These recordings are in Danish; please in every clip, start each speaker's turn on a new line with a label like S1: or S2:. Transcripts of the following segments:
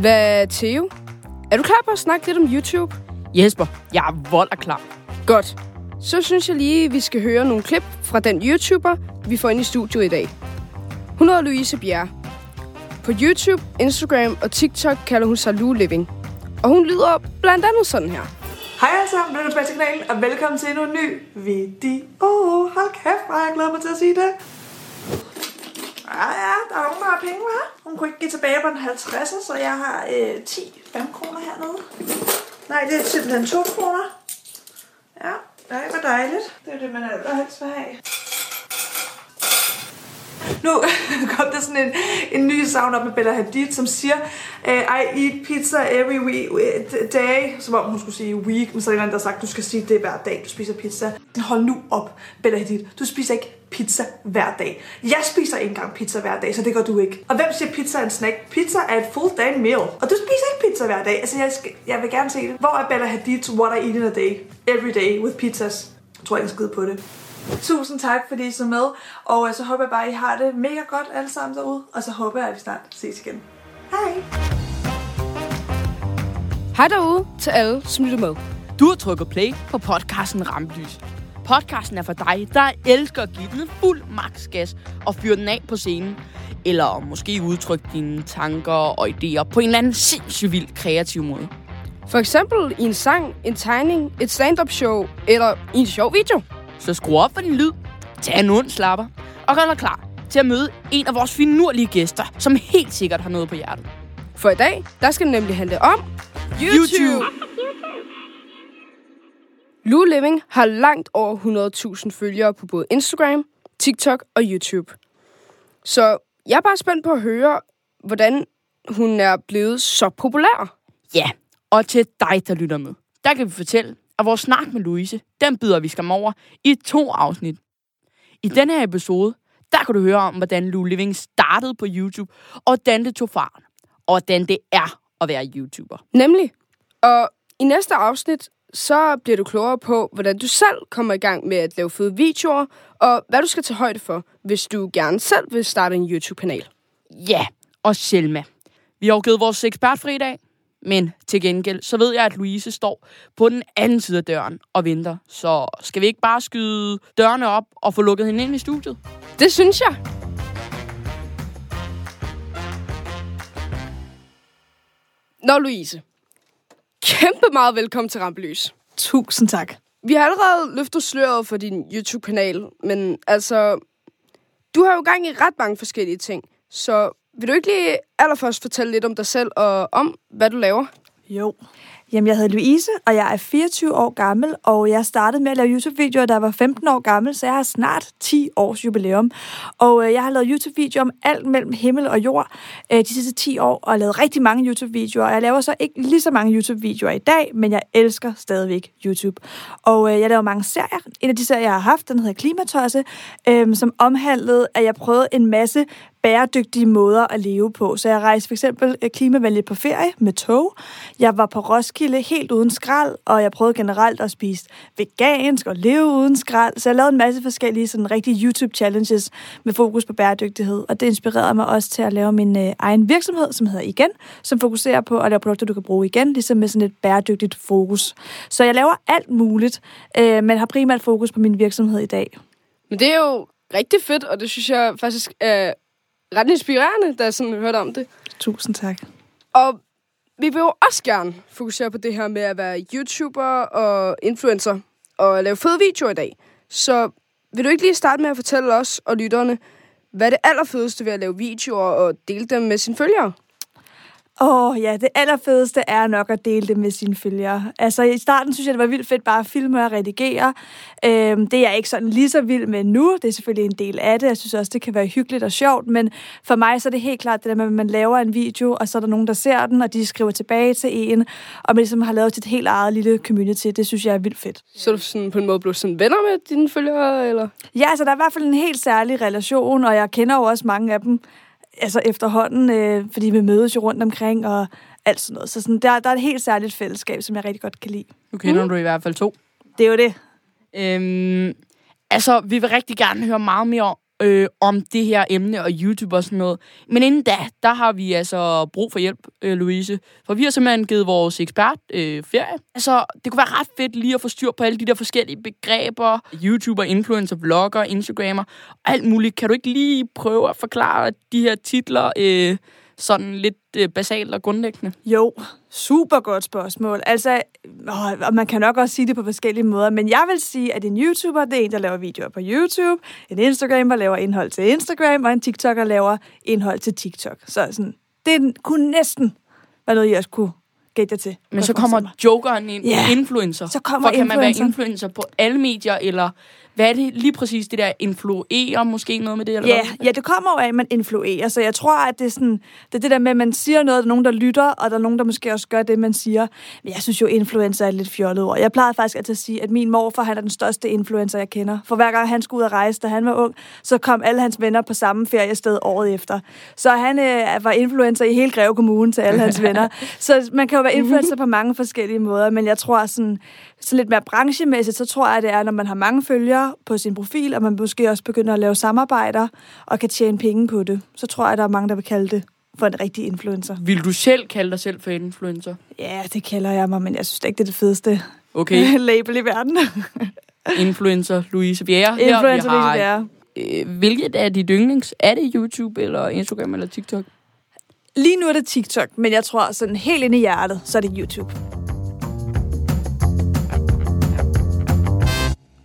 S1: Hvad, Theo? Er du klar på at snakke lidt om YouTube?
S2: Jesper, jeg er vold og klar.
S1: Godt. Så synes jeg lige, vi skal høre nogle klip fra den YouTuber, vi får ind i studiet i dag. Hun hedder Louise Bjerre. På YouTube, Instagram og TikTok kalder hun sig Lou Living. Og hun lyder blandt andet sådan her.
S3: Hej alle sammen, velkommen tilbage til kanalen, og velkommen til endnu en ny video. Oh, hold kæft, hvor jeg glæder mig til at sige det. Ja, ja, der er nogen, der har penge, hva'? Hun kunne ikke give tilbage på en 50'er, så jeg har øh, 10 5 kroner hernede. Nej, det er simpelthen 2 kroner. Ja, det var dejligt. Det er det, man allerhelst vil have. Nu kom der sådan en, en ny sound op med Bella Hadid, som siger, øh, I eat pizza every week, øh, day, som om hun skulle sige week, men så er der en der har sagt, du skal sige det hver dag, du spiser pizza. Hold nu op, Bella Hadid, du spiser ikke pizza hver dag. Jeg spiser ikke engang pizza hver dag, så det gør du ikke. Og hvem siger pizza er en snack? Pizza er et full day meal. Og du spiser ikke pizza hver dag. Altså, jeg, skal, jeg vil gerne se det. Hvor er Bella Hadid's What I Eat in a Day? Every day with pizzas. Jeg tror ikke, jeg skide på det. Tusind tak, fordi I så med. Og øh, så håber jeg bare, at I har det mega godt alle sammen derude. Og så håber jeg, at vi snart ses igen. Hej!
S1: Hej derude til alle, som lytter med.
S2: Du har trykket play på podcasten Rampelys. Podcasten er for dig, der elsker at give den fuld max gas og fyre den af på scenen. Eller måske udtrykke dine tanker og idéer på en eller anden sindssygt vild kreativ måde.
S1: For eksempel i en sang, en tegning, et stand-up show eller i en sjov video.
S2: Så skru op for din lyd, tag en ond slapper og gør dig klar til at møde en af vores finurlige gæster, som helt sikkert har noget på hjertet.
S1: For i dag, der skal det nemlig handle om YouTube.
S2: YouTube.
S1: Lou Living har langt over 100.000 følgere på både Instagram, TikTok og YouTube. Så jeg er bare spændt på at høre, hvordan hun er blevet så populær.
S2: Ja, og til dig, der lytter med, der kan vi fortælle, at vores snak med Louise, den byder vi skam over i to afsnit. I denne her episode, der kan du høre om, hvordan Lou Living startede på YouTube, og hvordan det tog fart, og hvordan det er at være YouTuber.
S1: Nemlig. Og i næste afsnit, så bliver du klogere på, hvordan du selv kommer i gang med at lave fede videoer, og hvad du skal tage højde for, hvis du gerne selv vil starte en YouTube-kanal.
S2: Ja, og Selma. Vi har jo givet vores ekspert fri i dag, men til gengæld, så ved jeg, at Louise står på den anden side af døren og venter. Så skal vi ikke bare skyde dørene op og få lukket hende ind i studiet?
S1: Det synes jeg. Nå, Louise. Kæmpe meget velkommen til Rampelys.
S3: Tusind tak.
S1: Vi har allerede løftet sløret for din YouTube-kanal, men altså, du har jo gang i ret mange forskellige ting. Så vil du ikke lige allerførst fortælle lidt om dig selv og om, hvad du laver?
S3: Jo. Jamen, jeg hedder Louise, og jeg er 24 år gammel, og jeg startede med at lave YouTube-videoer, da jeg var 15 år gammel, så jeg har snart 10 års jubilæum. Og øh, jeg har lavet YouTube-videoer om alt mellem himmel og jord øh, de sidste 10 år, og lavet rigtig mange YouTube-videoer. Jeg laver så ikke lige så mange YouTube-videoer i dag, men jeg elsker stadigvæk YouTube. Og øh, jeg laver mange serier. En af de serier, jeg har haft, den hedder Klimatosse, øh, som omhandlede, at jeg prøvede en masse bæredygtige måder at leve på. Så jeg rejste for eksempel øh, klimavenligt på ferie med tog. Jeg var på Roskilde helt uden skrald, og jeg prøvede generelt at spise vegansk og leve uden skrald. Så jeg lavede en masse forskellige sådan rigtige YouTube-challenges med fokus på bæredygtighed. Og det inspirerede mig også til at lave min øh, egen virksomhed, som hedder Igen, som fokuserer på at lave produkter, du kan bruge igen, ligesom med sådan et bæredygtigt fokus. Så jeg laver alt muligt, øh, men har primært fokus på min virksomhed i dag.
S1: Men det er jo rigtig fedt, og det synes jeg faktisk er ret inspirerende, da jeg sådan hørte om det.
S3: Tusind tak.
S1: Og vi vil jo også gerne fokusere på det her med at være YouTuber og influencer og lave fede videoer i dag. Så vil du ikke lige starte med at fortælle os og lytterne, hvad er det allerfedeste ved at lave videoer og dele dem med sine følgere?
S3: Åh oh, ja, det allerfedeste er nok at dele det med sine følgere. Altså i starten synes jeg, det var vildt fedt bare at filme og redigere. Øhm, det er jeg ikke sådan lige så vild med nu. Det er selvfølgelig en del af det. Jeg synes også, det kan være hyggeligt og sjovt. Men for mig så er det helt klart det der med, at man laver en video, og så er der nogen, der ser den, og de skriver tilbage til en. Og man ligesom har lavet sit helt eget lille community. Det synes jeg er vildt fedt.
S1: Så du sådan på en måde blevet sådan venner med dine følgere, eller?
S3: Ja, altså der er i hvert fald en helt særlig relation, og jeg kender jo også mange af dem altså efterhånden, øh, fordi vi mødes jo rundt omkring og alt sådan noget. Så sådan, der, der er et helt særligt fællesskab, som jeg rigtig godt kan lide.
S2: Nu kender mm. du i hvert fald to.
S3: Det er jo det.
S2: Øhm, altså, vi vil rigtig gerne høre meget mere øh, om det her emne og YouTube og sådan noget. Men inden da, der har vi altså brug for hjælp, øh, Louise. For vi har simpelthen givet vores ekspert øh, ferie. Altså, det kunne være ret fedt lige at få styr på alle de der forskellige begreber. YouTuber, influencer, vlogger, Instagrammer alt muligt. Kan du ikke lige prøve at forklare de her titler øh, sådan lidt øh, basalt og grundlæggende?
S3: Jo, super godt spørgsmål. Altså, åh, og man kan nok også sige det på forskellige måder, men jeg vil sige, at en YouTuber, det er en, der laver videoer på YouTube, en Instagrammer laver indhold til Instagram, og en TikToker laver indhold til TikTok. Så sådan, det kunne næsten være noget, jeg også kunne gætte jer til.
S2: Men så kommer jokeren ind, yeah. influencer.
S3: så kommer
S2: For kan man være influencer på alle medier, eller hvad er det lige præcis det der influerer måske noget med det? Eller
S3: Ja,
S2: hvad?
S3: ja, det kommer jo af, at man influerer. Så jeg tror, at det er, sådan, det er det der med, at man siger noget, der er nogen, der lytter, og der er nogen, der måske også gør det, man siger. Men jeg synes jo, influencer er et lidt fjollet ord. Jeg plejede faktisk altid at sige, at min morfar, han er den største influencer, jeg kender. For hver gang han skulle ud og rejse, da han var ung, så kom alle hans venner på samme feriested året efter. Så han øh, var influencer i hele Greve Kommune til alle hans venner. Så man kan jo være influencer på mange forskellige måder, men jeg tror sådan, så lidt mere branchemæssigt, så tror jeg, det er, når man har mange følgere på sin profil, og man måske også begynder at lave samarbejder og kan tjene penge på det. Så tror jeg, der er mange, der vil kalde det for en rigtig influencer.
S2: Vil du selv kalde dig selv for influencer?
S3: Ja, det kalder jeg mig, men jeg synes da ikke, det er det fedeste
S2: Okay,
S3: label i verden.
S2: influencer Louise Bjerre.
S3: Influencer, det
S2: har,
S3: er.
S2: øh, hvilket er dit yndlings? Er det YouTube, eller Instagram, eller TikTok?
S3: Lige nu er det TikTok, men jeg tror sådan helt ind i hjertet, så er det YouTube.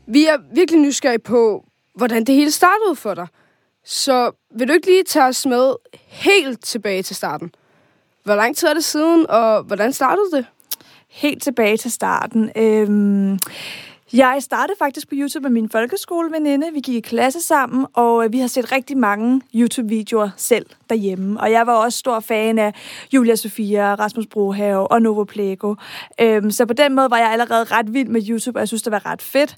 S1: Vi er virkelig nysgerrige på, hvordan det hele startede for dig. Så vil du ikke lige tage os med helt tilbage til starten? Hvor lang tid er det siden, og hvordan startede det?
S3: Helt tilbage til starten. Øhm, jeg startede faktisk på YouTube med min folkeskoleveninde. Vi gik i klasse sammen, og øh, vi har set rigtig mange YouTube-videoer selv derhjemme. Og jeg var også stor fan af Julia Sofia, Rasmus Brohave og Novo Plego. Øhm, så på den måde var jeg allerede ret vild med YouTube, og jeg synes, det var ret fedt.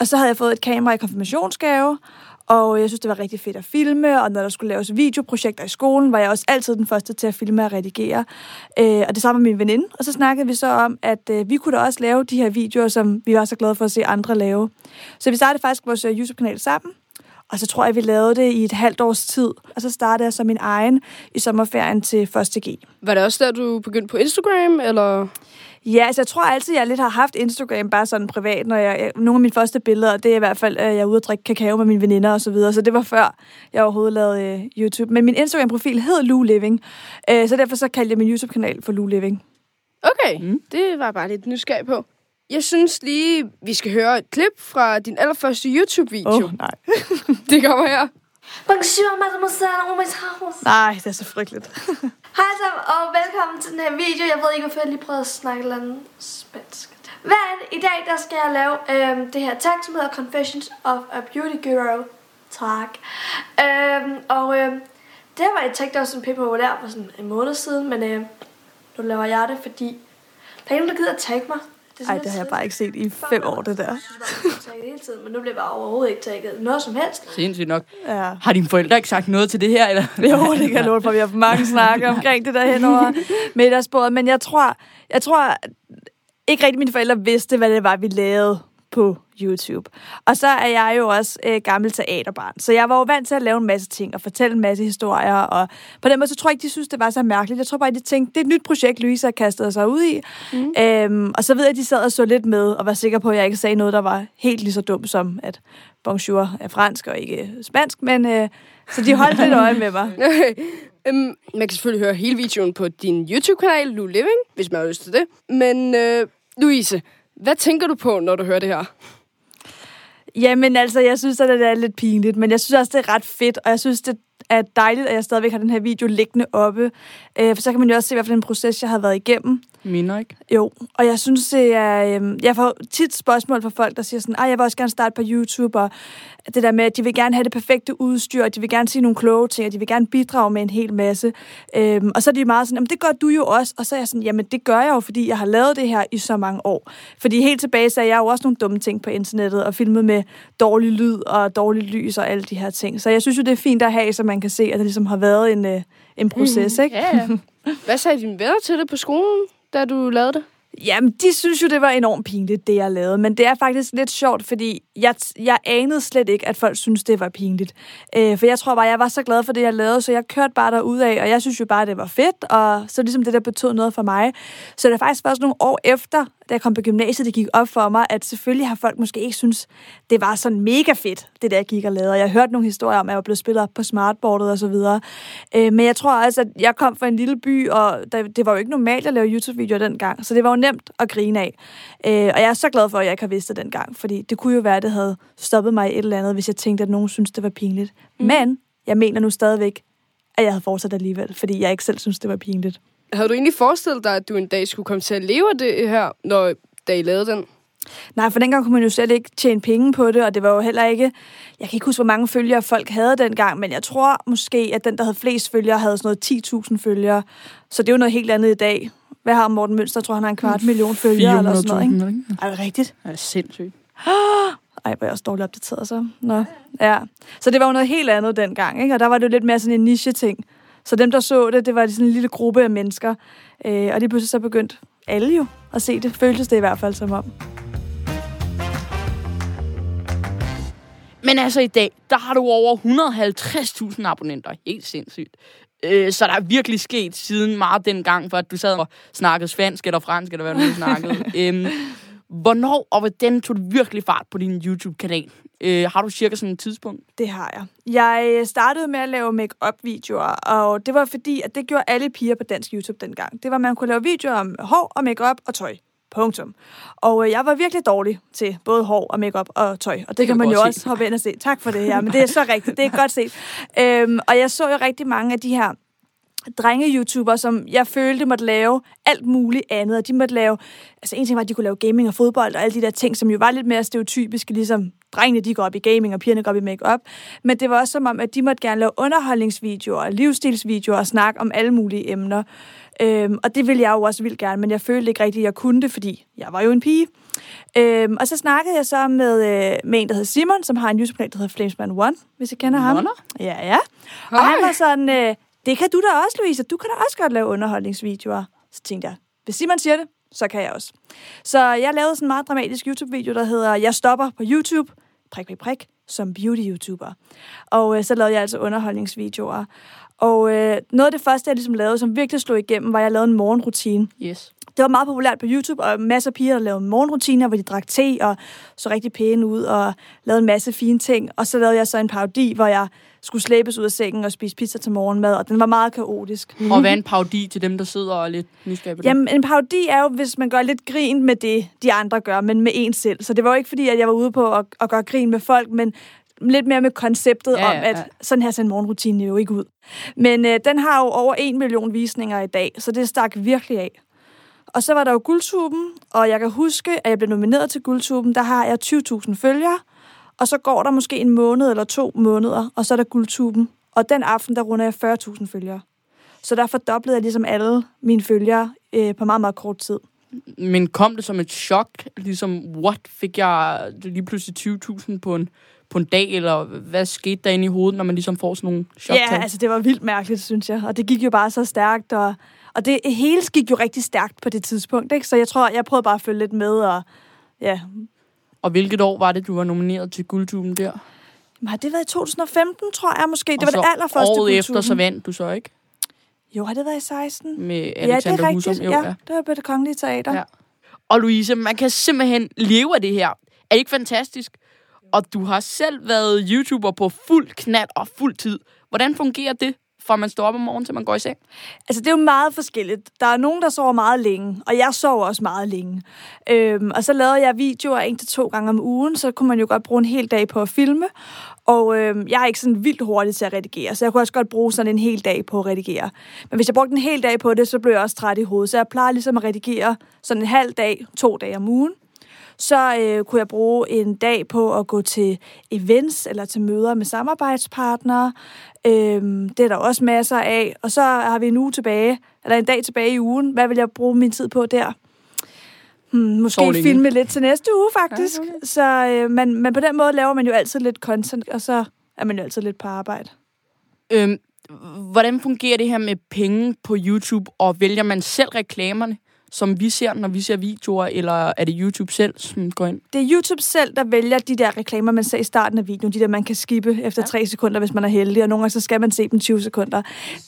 S3: Og så havde jeg fået et kamera i konfirmationsgave, og jeg synes, det var rigtig fedt at filme, og når der skulle laves videoprojekter i skolen, var jeg også altid den første til at filme og redigere. Øh, og det samme med min veninde. Og så snakkede vi så om, at øh, vi kunne da også lave de her videoer, som vi var så glade for at se andre lave. Så vi startede faktisk vores øh, YouTube-kanal sammen. Og så tror jeg, vi lavede det i et halvt års tid. Og så startede jeg så min egen i sommerferien til 1. G.
S1: Var det også der, du begyndte på Instagram, eller?
S3: Ja, altså jeg tror altid, jeg lidt har haft Instagram bare sådan privat, når jeg, jeg nogle af mine første billeder, det er i hvert fald, at jeg er ude at drikke kakao med mine veninder og så videre, så det var før jeg overhovedet lavede øh, YouTube. Men min Instagram-profil hed Lou Living, øh, så derfor så kaldte jeg min YouTube-kanal for Lou Living.
S1: Okay,
S2: Mm.
S1: det var bare lidt nysgerrig på. Jeg synes lige, vi skal høre et klip fra din allerførste YouTube-video.
S3: Åh,
S1: Oh.
S3: nej.
S1: Det kommer her.
S4: Bonjour, mademoiselle og mes house.
S3: Nej, det er så frygteligt.
S4: Hej sammen, og velkommen til den her video. Jeg ved ikke, hvorfor jeg lige prøvede at snakke et eller andet spansk. Men? I dag der skal jeg lave øhm, det her tag, som hedder Confessions of a Beauty Guru. Tak. Øhm, og øhm, det var et tag, der var sådan pænt populær for sådan en måned siden, men øhm, nu laver jeg det, fordi der er ingen, der gider at tagge mig sådan
S3: Ej, det har jeg bare ikke set i fem år, det der.
S4: Jeg synes bare, hele tiden, men nu bliver jeg bare overhovedet ikke tagget noget som helst.
S2: Sindssygt nok.
S3: Ja.
S2: Har dine forældre ikke sagt noget til det her? Eller?
S3: Jo, det kan jeg love for. Vi har mange snakke omkring det der hen over middagsbordet. Men jeg tror, jeg tror ikke rigtig, mine forældre vidste, hvad det var, vi lavede på YouTube. Og så er jeg jo også øh, gammel teaterbarn. Så jeg var jo vant til at lave en masse ting og fortælle en masse historier. Og på den måde, så tror jeg ikke, de synes, det var så mærkeligt. Jeg tror bare, de tænkte, det er et nyt projekt, Louise har kastet sig ud i. Mm. Øhm, og så ved jeg, at de sad og så lidt med, og var sikre på, at jeg ikke sagde noget, der var helt lige så dumt som, at bonjour er fransk og ikke spansk. Men øh, så de holdt lidt øje med mig.
S1: øhm, man kan selvfølgelig høre hele videoen på din YouTube-kanal, Lou Living, hvis man har lyst til det. Men øh, Louise, hvad tænker du på, når du hører det her?
S3: Jamen altså, jeg synes, at det er lidt pinligt, men jeg synes også, det er ret fedt, og jeg synes, det er dejligt, at jeg stadigvæk har den her video liggende oppe. Øh, for så kan man jo også se, hvad for en proces, jeg har været igennem.
S2: Minder ikke?
S3: Jo, og jeg synes, det er... Øh, jeg får tit spørgsmål fra folk, der siger sådan, jeg vil også gerne starte på YouTube, og det der med, at de vil gerne have det perfekte udstyr, og de vil gerne sige nogle kloge ting, og de vil gerne bidrage med en hel masse. Øh, og så er de meget sådan, jamen det gør du jo også. Og så er jeg sådan, jamen det gør jeg jo, fordi jeg har lavet det her i så mange år. Fordi helt tilbage er jeg jo også nogle dumme ting på internettet, og filmet med dårlig lyd og dårlig lys og alle de her ting. Så jeg synes jo, det er fint at have, så man kan se, at det ligesom har været en, øh, en proces, ikke?
S2: Ja, ja.
S1: Hvad sagde dine venner til det på skolen, da du lavede det?
S3: Jamen, de synes jo, det var enormt pinligt, det jeg lavede. Men det er faktisk lidt sjovt, fordi jeg, jeg anede slet ikke, at folk synes det var pinligt. Øh, for jeg tror bare, jeg var så glad for det, jeg lavede, så jeg kørte bare af, og jeg synes jo bare, det var fedt, og så ligesom det, der betød noget for mig. Så det er faktisk først nogle år efter, da jeg kom på gymnasiet, det gik op for mig, at selvfølgelig har folk måske ikke synes, det var sådan mega fedt, det der jeg gik og lavede. Og jeg har hørt nogle historier om, at jeg var blevet spillet op på smartboardet og så videre. Øh, men jeg tror altså, at jeg kom fra en lille by, og det var jo ikke normalt at lave YouTube-videoer dengang, så det var jo nemt at grine af. Øh, og jeg er så glad for, at jeg ikke har vidst det dengang, fordi det kunne jo være, at det havde stoppet mig i et eller andet, hvis jeg tænkte, at nogen synes det var pinligt. Mm. Men jeg mener nu stadigvæk, at jeg havde fortsat alligevel, fordi jeg ikke selv synes, det var pinligt.
S1: Havde du egentlig forestillet dig, at du en dag skulle komme til at leve af det her, når da I lavede den?
S3: Nej, for dengang kunne man jo slet ikke tjene penge på det, og det var jo heller ikke... Jeg kan ikke huske, hvor mange følgere folk havde dengang, men jeg tror måske, at den, der havde flest følgere, havde sådan noget 10.000 følgere. Så det er jo noget helt andet i dag. Hvad har Morten Mønster? Jeg tror, han har en kvart million følgere eller sådan noget, ikke? Er det rigtigt?
S2: Er det sindssygt?
S3: Ej, hvor er jeg også dårligt opdateret så. Nå, ja. Så det var jo noget helt andet dengang, ikke? Og der var det jo lidt mere sådan en niche-ting. Så dem, der så det, det var sådan en lille gruppe af mennesker. Øh, og det pludselig så begyndte alle jo at se det. Føltes det i hvert fald som om.
S2: Men altså i dag, der har du over 150.000 abonnenter. Helt sindssygt. Øh, så der er virkelig sket siden meget dengang, for at du sad og snakkede spansk eller fransk, eller hvad du nu snakkede. øhm, hvornår og hvordan tog du virkelig fart på din YouTube-kanal? Øh, har du cirka sådan et tidspunkt?
S3: Det har jeg. Jeg startede med at lave make-up-videoer, og det var fordi, at det gjorde alle piger på dansk YouTube dengang. Det var, at man kunne lave videoer om hår og make-up og tøj. Punktum. Og øh, jeg var virkelig dårlig til både hår og makeup og tøj. Og det, det kan, kan man jo se. også hoppe ind og se. Tak for det her, men det er så rigtigt. Det er godt set. Øhm, og jeg så jo rigtig mange af de her drenge-YouTuber, som jeg følte måtte lave alt muligt andet. Og de måtte lave... Altså en ting var, at de kunne lave gaming og fodbold og alle de der ting, som jo var lidt mere stereotypiske, ligesom drengene de går op i gaming, og pigerne går op i makeup. Men det var også som om, at de måtte gerne lave underholdningsvideoer, livsstilsvideoer og snakke om alle mulige emner. Øhm, og det ville jeg jo også vildt gerne, men jeg følte ikke rigtigt, at jeg kunne det, fordi jeg var jo en pige. Øhm, og så snakkede jeg så med, øh, med en, der hedder Simon, som har en YouTube-kanal, der hedder Flamesman One, hvis I kender ham.
S2: Nonna?
S3: Ja, ja. Og han var sådan, øh, det kan du da også, Louise. Du kan da også godt lave underholdningsvideoer. Så tænkte jeg, hvis Simon siger det, så kan jeg også. Så jeg lavede sådan en meget dramatisk YouTube-video, der hedder Jeg stopper på YouTube, prik, prik, prik, som beauty-YouTuber. Og øh, så lavede jeg altså underholdningsvideoer. Og øh, noget af det første, jeg ligesom lavede, som virkelig slog igennem, var, at jeg lavede en morgenrutine.
S2: Yes.
S3: Det var meget populært på YouTube, og masser af piger, der lavede morgenrutiner, hvor de drak te og så rigtig pæne ud og lavede en masse fine ting. Og så lavede jeg så en parodi, hvor jeg skulle slæbes ud af sengen og spise pizza til morgenmad, og den var meget kaotisk.
S2: Og hvad er en parodi til dem, der sidder og er lidt nysgerrige på det?
S3: Jamen, en parodi er jo, hvis man gør lidt grin med det, de andre gør, men med en selv. Så det var jo ikke fordi, at jeg var ude på at, at gøre grin med folk, men lidt mere med konceptet ja, ja, ja. om, at sådan her ser en morgenrutine jo ikke ud. Men øh, den har jo over en million visninger i dag, så det stak virkelig af. Og så var der jo guldtuben, og jeg kan huske, at jeg blev nomineret til guldtuben. Der har jeg 20.000 følgere, og så går der måske en måned eller to måneder, og så er der guldtuben. Og den aften, der runder jeg 40.000 følgere. Så der fordoblede jeg ligesom alle mine følgere øh, på meget, meget kort tid.
S2: Men kom det som et chok? Ligesom, what? Fik jeg lige pludselig 20.000 på en, på en dag, eller hvad skete der inde i hovedet, når man ligesom får sådan nogle chok
S3: Ja, altså det var vildt mærkeligt, synes jeg. Og det gik jo bare så stærkt, og, og det hele gik jo rigtig stærkt på det tidspunkt, ikke? Så jeg tror, jeg prøvede bare at følge lidt med, og ja.
S2: Og hvilket år var det, du var nomineret til Guldtuben der?
S3: Har det været i 2015, tror jeg måske? Det og var det allerførste
S2: året efter, så vandt du så, ikke?
S3: Jo, har det været i 16?
S2: Med Alexander
S3: ja, det er
S2: Husum.
S3: rigtigt.
S2: Jo,
S3: ja, det var på det kongelige teater. Ja.
S2: Og Louise, man kan simpelthen leve af det her. Er det ikke fantastisk? Og du har selv været YouTuber på fuld knald og fuld tid. Hvordan fungerer det, fra man står op om morgenen, til man går i seng?
S3: Altså, det er jo meget forskelligt. Der er nogen, der sover meget længe, og jeg sover også meget længe. Øhm, og så lavede jeg videoer en til to gange om ugen, så kunne man jo godt bruge en hel dag på at filme. Og øhm, jeg er ikke sådan vildt hurtig til at redigere, så jeg kunne også godt bruge sådan en hel dag på at redigere. Men hvis jeg brugte en hel dag på det, så blev jeg også træt i hovedet. Så jeg plejer ligesom at redigere sådan en halv dag, to dage om ugen så øh, kunne jeg bruge en dag på at gå til events eller til møder med samarbejdspartnere. Øhm, det er der også masser af. Og så har vi en uge tilbage, eller en dag tilbage i ugen. Hvad vil jeg bruge min tid på der? Hmm, måske Sorling. filme lidt til næste uge, faktisk. Ja, okay. Så, øh, men, men på den måde laver man jo altid lidt content, og så er man jo altid lidt på arbejde.
S2: Øhm, hvordan fungerer det her med penge på YouTube, og vælger man selv reklamerne? Som vi ser, når vi ser videoer, eller er det YouTube selv, som går ind?
S3: Det er YouTube selv, der vælger de der reklamer, man ser i starten af videoen. De der, man kan skippe efter 3 sekunder, hvis man er heldig, og nogle gange så skal man se dem 20 sekunder.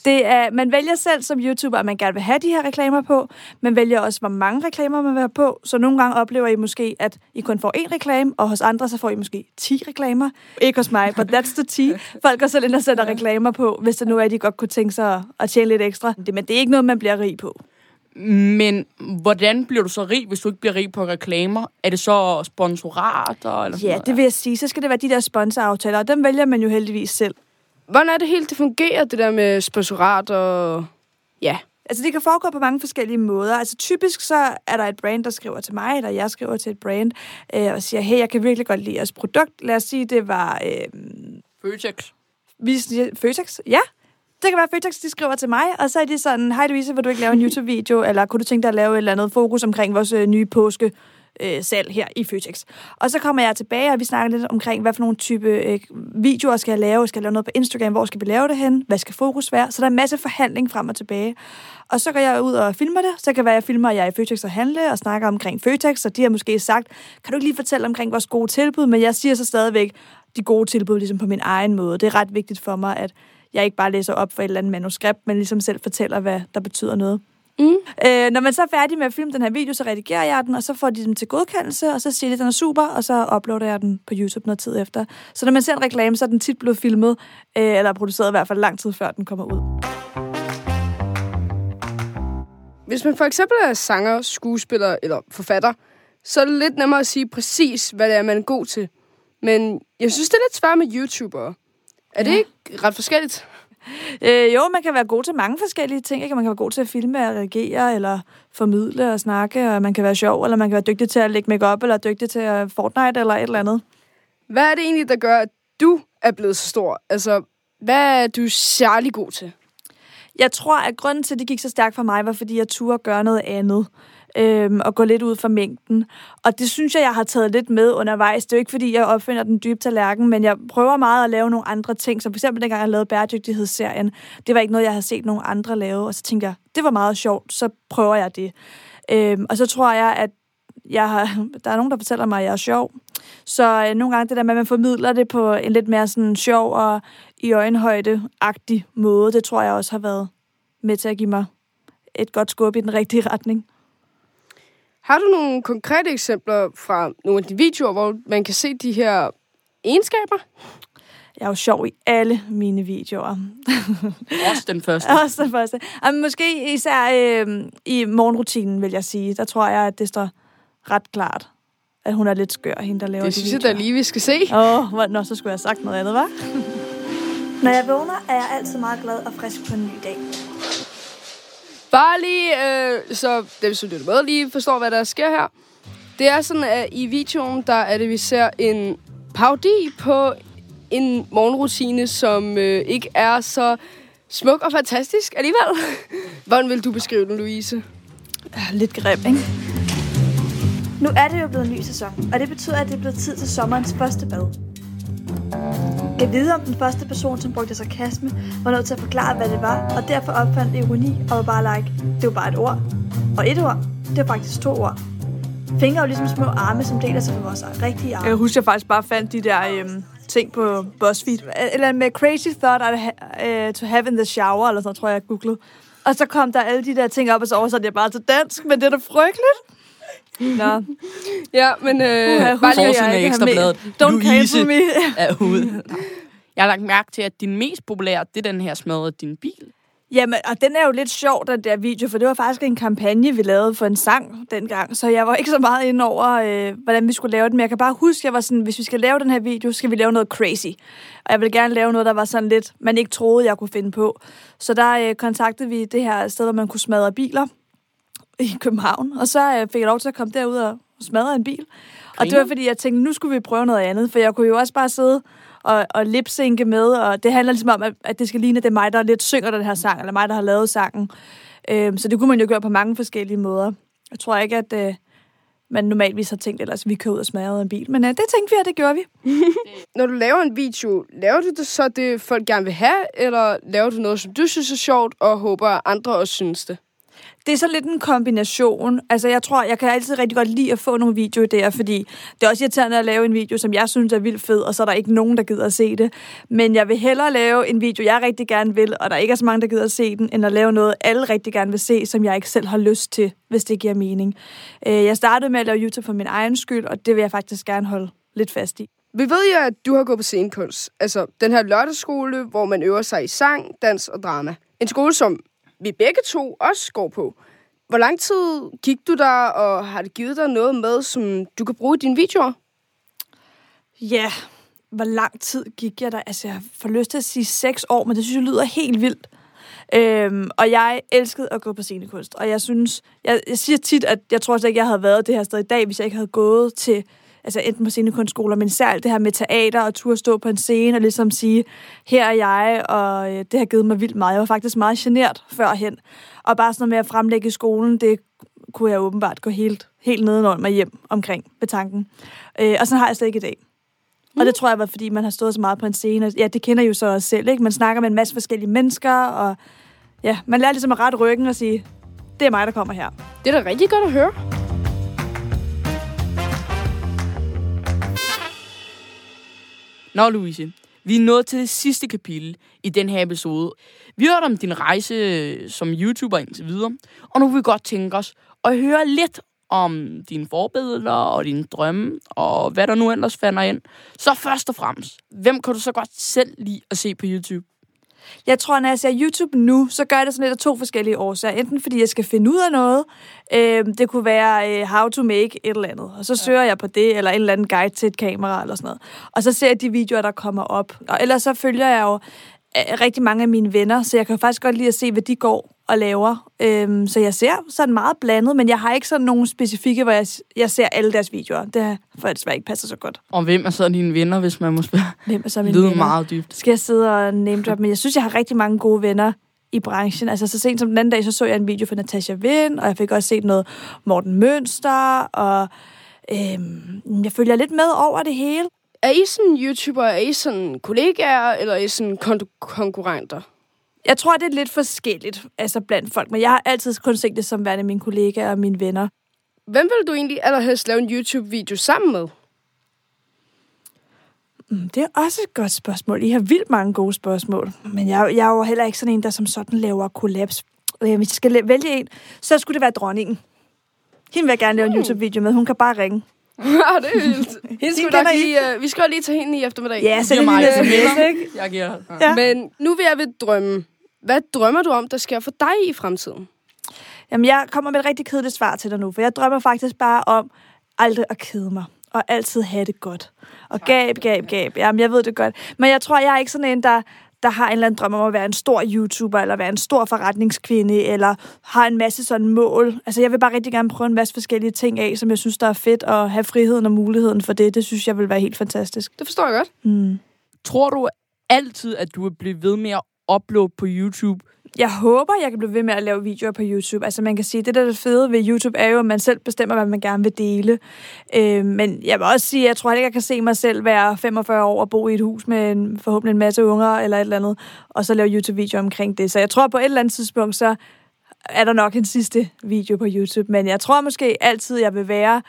S3: Det er, man vælger selv som YouTuber, at man gerne vil have de her reklamer på. Man vælger også, hvor mange reklamer man vil have på. Så nogle gange oplever I måske, at I kun får én reklame, og hos andre så får I måske 10 reklamer. Ikke hos mig, but that's the tea. Folk går selv ind og sætter reklamer på, hvis det nu er, at de godt kunne tænke sig at tjene lidt ekstra. Men det er ikke noget, man bliver rig på.
S2: Men hvordan bliver du så rig, hvis du ikke bliver rig på reklamer? Er det så sponsorater? Eller sådan
S3: Ja,
S2: noget?
S3: det vil jeg sige. Så skal det være de der sponsoraftaler, og dem vælger man jo heldigvis selv.
S1: Hvordan er det helt, det fungerer, det der med sponsorat og... Ja.
S3: Altså, det kan foregå på mange forskellige måder. Altså, typisk så er der et brand, der skriver til mig, eller jeg skriver til et brand, øh, og siger, hey, jeg kan virkelig godt lide jeres produkt. Lad os sige, det var... Øh,
S2: Føtex.
S3: vi Føtex? Ja, det kan være, Føtex, de skriver til mig, og så er de sådan, hej Louise, vil du ikke lave en YouTube-video, eller kunne du tænke dig at lave et eller andet fokus omkring vores øh, nye påske øh, salg her i Føtex. Og så kommer jeg tilbage, og vi snakker lidt omkring, hvad for nogle type øh, videoer skal jeg lave. Skal jeg lave noget på Instagram? Hvor skal vi lave det hen? Hvad skal fokus være? Så der er en masse forhandling frem og tilbage. Og så går jeg ud og filmer det. Så kan være, at jeg filmer, at jeg er i Føtex og handle, og snakker omkring Føtex, og de har måske sagt, kan du ikke lige fortælle omkring vores gode tilbud? Men jeg siger så stadigvæk de gode tilbud ligesom på min egen måde. Det er ret vigtigt for mig, at jeg ikke bare læser op for et eller andet manuskript, men ligesom selv fortæller, hvad der betyder noget.
S1: Mm.
S3: Øh, når man så er færdig med at filme den her video, så redigerer jeg den, og så får de den til godkendelse, og så siger de, at den er super, og så uploader jeg den på YouTube noget tid efter. Så når man ser en reklame, så er den tit blevet filmet, øh, eller produceret i hvert fald lang tid før den kommer ud.
S1: Hvis man for eksempel er sanger, skuespiller eller forfatter, så er det lidt nemmere at sige præcis, hvad det er, man er god til. Men jeg synes, det er lidt svært med YouTubere. Er det
S3: Ja.
S1: ikke ret forskelligt?
S3: Øh, jo, man kan være god til mange forskellige ting. Ikke? Man kan være god til at filme og reagere, eller formidle og snakke, og man kan være sjov, eller man kan være dygtig til at lægge makeup eller dygtig til at Fortnite, eller et eller andet.
S1: Hvad er det egentlig, der gør, at du er blevet så stor? Altså, hvad er du særlig god til?
S3: Jeg tror, at grunden til, at det gik så stærkt for mig, var, fordi jeg turde gøre noget andet. Øhm, og gå lidt ud fra mængden. Og det synes jeg, jeg har taget lidt med undervejs. Det er jo ikke, fordi jeg opfinder den dybe tallerken, men jeg prøver meget at lave nogle andre ting. Så for eksempel dengang jeg lavede bæredygtighedsserien, det var ikke noget, jeg havde set nogen andre lave. Og så tænkte jeg, det var meget sjovt, så prøver jeg det. Øhm, og så tror jeg, at jeg har, der er nogen, der fortæller mig, at jeg er sjov. Så øh, nogle gange det der med, at man formidler det på en lidt mere sådan sjov og i øjenhøjde-agtig måde, det tror jeg også har været med til at give mig et godt skub i den rigtige retning.
S1: Har du nogle konkrete eksempler fra nogle af de videoer, hvor man kan se de her egenskaber?
S3: Jeg er jo sjov i alle mine videoer.
S2: Også den første.
S3: Også den første. Jamen, måske især øh, i morgenrutinen, vil jeg sige. Der tror jeg, at det står ret klart, at hun er lidt skør, hende der laver
S1: Det
S3: de
S1: synes jeg da lige, vi skal se.
S3: Åh, oh, nå, så skulle jeg have sagt noget andet, hva'?
S4: Når jeg vågner, er jeg altid meget glad og frisk på en ny dag.
S1: Bare lige, øh, så dem, som lytter med, lige forstår, hvad der sker her. Det er sådan, at i videoen, der er det, vi ser en parodi på en morgenrutine, som øh, ikke er så smuk og fantastisk alligevel. Hvordan vil du beskrive den, Louise?
S3: Lidt grim, ikke?
S4: Nu er det jo blevet en ny sæson, og det betyder, at det er blevet tid til sommerens første bad. Jeg vide om den første person, som brugte sarkasme, var nødt til at forklare, hvad det var, og derfor opfandt ironi og var bare like, det var bare et ord. Og et ord, det var faktisk to ord. Fingre er jo ligesom små arme, som deler sig med vores rigtige arme.
S3: Jeg husker, jeg faktisk bare fandt de der øhm, ting på BuzzFeed. Eller med crazy thought I ha- uh, to have in the shower, eller sådan tror jeg, jeg googlede. Og så kom der alle de der ting op, og så oversatte jeg bare til dansk, men det er da frygteligt. Nå,
S1: Ja, men øh,
S3: Uha,
S1: bare lige,
S3: at
S2: af
S3: ikke har med- Don't
S2: Louise
S3: cancel me.
S2: er ude. Jeg har lagt mærke til, at din mest populære, det er den her smadrede din bil.
S3: Jamen, og den er jo lidt sjov, den der video, for det var faktisk en kampagne, vi lavede for en sang dengang, så jeg var ikke så meget inde over, øh, hvordan vi skulle lave den, men jeg kan bare huske, jeg var sådan, hvis vi skal lave den her video, skal vi lave noget crazy. Og jeg ville gerne lave noget, der var sådan lidt, man ikke troede, jeg kunne finde på. Så der øh, kontaktede vi det her sted, hvor man kunne smadre biler i København, og så øh, fik jeg lov til at komme derud og smadre en bil. Og det var, fordi jeg tænkte, nu skulle vi prøve noget andet, for jeg kunne jo også bare sidde og, og lipsynke med, og det handler ligesom om, at, at det skal ligne, at det er mig, der lidt synger den her sang, eller mig, der har lavet sangen. Øhm, så det kunne man jo gøre på mange forskellige måder. Jeg tror ikke, at øh, man normalvis har tænkt, ellers vi kører ud og smadre en bil. Men øh, det tænkte vi, og det gjorde vi.
S1: når du laver en video, laver du det så det, folk gerne vil have, eller laver du noget, som du synes er sjovt, og håber, at andre også synes det?
S3: Det er så lidt en kombination. Altså, jeg tror, jeg kan altid rigtig godt lide at få nogle videoidéer, fordi det er også irriterende at lave en video, som jeg synes er vildt fed, og så er der ikke nogen, der gider at se det. Men jeg vil hellere lave en video, jeg rigtig gerne vil, og der ikke er så mange, der gider at se den, end at lave noget, alle rigtig gerne vil se, som jeg ikke selv har lyst til, hvis det giver mening. Øh, jeg startede med at lave YouTube for min egen skyld, og det vil jeg faktisk gerne holde lidt fast i.
S1: Vi ved jo, at du har gået på scenekunst. Altså, den her lørdagsskole, hvor man øver sig i sang, dans og drama. En skole, som vi begge to også går på. Hvor lang tid gik du der, og har det givet dig noget med, som du kan bruge i dine videoer?
S3: Ja, hvor lang tid gik jeg der? Altså, jeg får lyst til at sige seks år, men det synes jeg lyder helt vildt. Øhm, og jeg elskede at gå på scenekunst, og jeg synes, jeg, jeg siger tit, at jeg tror slet ikke, jeg havde været det her sted i dag, hvis jeg ikke havde gået til, altså enten på scenekunstskoler, men især alt det her med teater og turde stå på en scene og ligesom sige, her er jeg, og øh, det har givet mig vildt meget. Jeg var faktisk meget genert førhen, og bare sådan noget med at fremlægge i skolen, det kunne jeg åbenbart gå helt, helt nedenunder mig hjem omkring med tanken. Øh, og sådan har jeg slet ikke i dag. Og det tror jeg var, fordi man har stået så meget på en scene. og Ja, det kender I jo så også selv, ikke? Man snakker med en masse forskellige mennesker, og ja, man lærer ligesom at rette ryggen og sige, det er mig, der kommer her.
S1: Det er da rigtig godt at høre.
S2: Nå, Louise, vi er nået til det sidste kapitel i den her episode. Vi har hørt om din rejse øh, som YouTuber indtil videre, og nu vil vi godt tænke os at høre lidt om dine forbilleder og dine drømme, og hvad der nu ellers fander ind. Så først og fremmest, hvem kan du så godt selv lide at se på YouTube?
S3: Jeg tror, når jeg ser YouTube nu, så gør jeg det sådan lidt af to forskellige årsager. Enten fordi jeg skal finde ud af noget. Øh, det kunne være øh, how to make et eller andet. Og så søger jeg på det, eller en eller anden guide til et kamera, eller sådan noget. Og så ser jeg de videoer, der kommer op. Og ellers så følger jeg jo rigtig mange af mine venner, så jeg kan faktisk godt lide at se, hvad de går og laver. Øhm, så jeg ser sådan meget blandet, men jeg har ikke sådan nogle specifikke, hvor jeg, jeg ser alle deres videoer. Det for jeg desværre ikke passer så godt.
S2: Og hvem er så dine venner, hvis man må spørge?
S3: Hvem er så mine
S2: Lyder
S3: venner?
S2: meget dybt.
S3: Skal jeg sidde og name drop? Men jeg synes, jeg har rigtig mange gode venner i branchen. Altså så sent som den anden dag, så så jeg en video fra Natasha Vind, og jeg fik også set noget Morten Mønster, og øhm, jeg følger lidt med over det hele.
S1: Er I sådan YouTuber? Er I sådan kollegaer, eller er I sådan kon- konkurrenter?
S3: Jeg tror, det er lidt forskelligt altså blandt folk, men jeg har altid kun set det som værende mine kollegaer og mine venner.
S1: Hvem vil du egentlig allerhelst lave en YouTube-video sammen med?
S3: Mm, Det er også et godt spørgsmål. I har vildt mange gode spørgsmål. Men jeg, jeg er jo heller ikke sådan en, der som sådan laver kollaps. Øh, Hvis jeg skal vælge en, så skulle det være dronningen. Hende vil jeg gerne lave en YouTube-video med. Hun kan bare ringe.
S1: Ah, det er vildt. Hende skal vi, nok lige, uh, vi skal jo lige tage hende i eftermiddag.
S3: Ja, så det er sms,
S2: sms,
S3: ikke?
S2: Jeg giver
S3: Ja.
S1: Men nu vil jeg ved drømme. Hvad drømmer du om, der sker for dig i fremtiden?
S3: Jamen, jeg kommer med et rigtig kedeligt svar til dig nu, for jeg drømmer faktisk bare om aldrig at kede mig. Og altid have det godt. Og gab, gab, gab. Jamen, jeg ved det godt. Men jeg tror, jeg er ikke sådan en, der, der har en eller anden drøm om at være en stor YouTuber, eller være en stor forretningskvinde, eller har en masse sådan mål. Altså, jeg vil bare rigtig gerne prøve en masse forskellige ting af, som jeg synes, der er fedt, og have friheden og muligheden for det. Det synes jeg vil være helt fantastisk.
S1: Det forstår jeg godt.
S3: Mm.
S2: Tror du altid, at du vil blive ved med at uploade på YouTube?
S3: Jeg håber, jeg kan blive ved med at lave videoer på YouTube. Altså man kan sige, det der er det fede ved YouTube er jo, at man selv bestemmer, hvad man gerne vil dele. Øh, men jeg vil også sige, at jeg tror ikke, jeg kan se mig selv være 45 år og bo i et hus med en, forhåbentlig en masse unger eller et eller andet, og så lave YouTube-videoer omkring det. Så jeg tror på et eller andet tidspunkt, så er der nok en sidste video på YouTube. Men jeg tror måske altid, jeg vil være,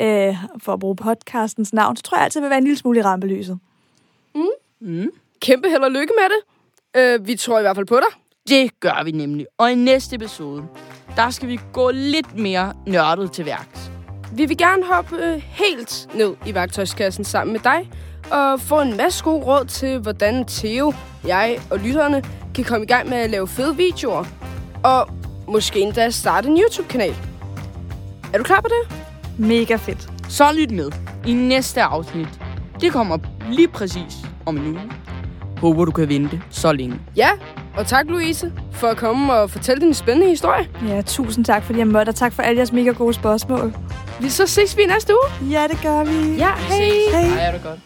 S3: øh, for at bruge podcastens navn, så tror jeg altid, jeg vil være en lille smule i rampelyset.
S2: Mm.
S1: Kæmpe held og lykke med det. Uh, vi tror i hvert fald på dig.
S2: Det gør vi nemlig. Og i næste episode, der skal vi gå lidt mere nørdet til værks.
S1: Vi vil gerne hoppe øh, helt ned i værktøjskassen sammen med dig, og få en masse gode råd til, hvordan Theo, jeg og lytterne kan komme i gang med at lave fede videoer. Og måske endda starte en YouTube-kanal. Er du klar på det?
S3: Mega fedt.
S2: Så lyt med i næste afsnit. Det kommer lige præcis om en uge. Håber, du kan vente så længe.
S1: Ja, og tak Louise for at komme og fortælle din spændende historie.
S3: Ja, tusind tak, fordi jeg måtte, og tak for alle jeres mega gode spørgsmål.
S1: Vi så ses vi i næste uge.
S3: Ja, det gør vi.
S1: Ja, hej.
S3: Hej.
S2: Hej, er det godt.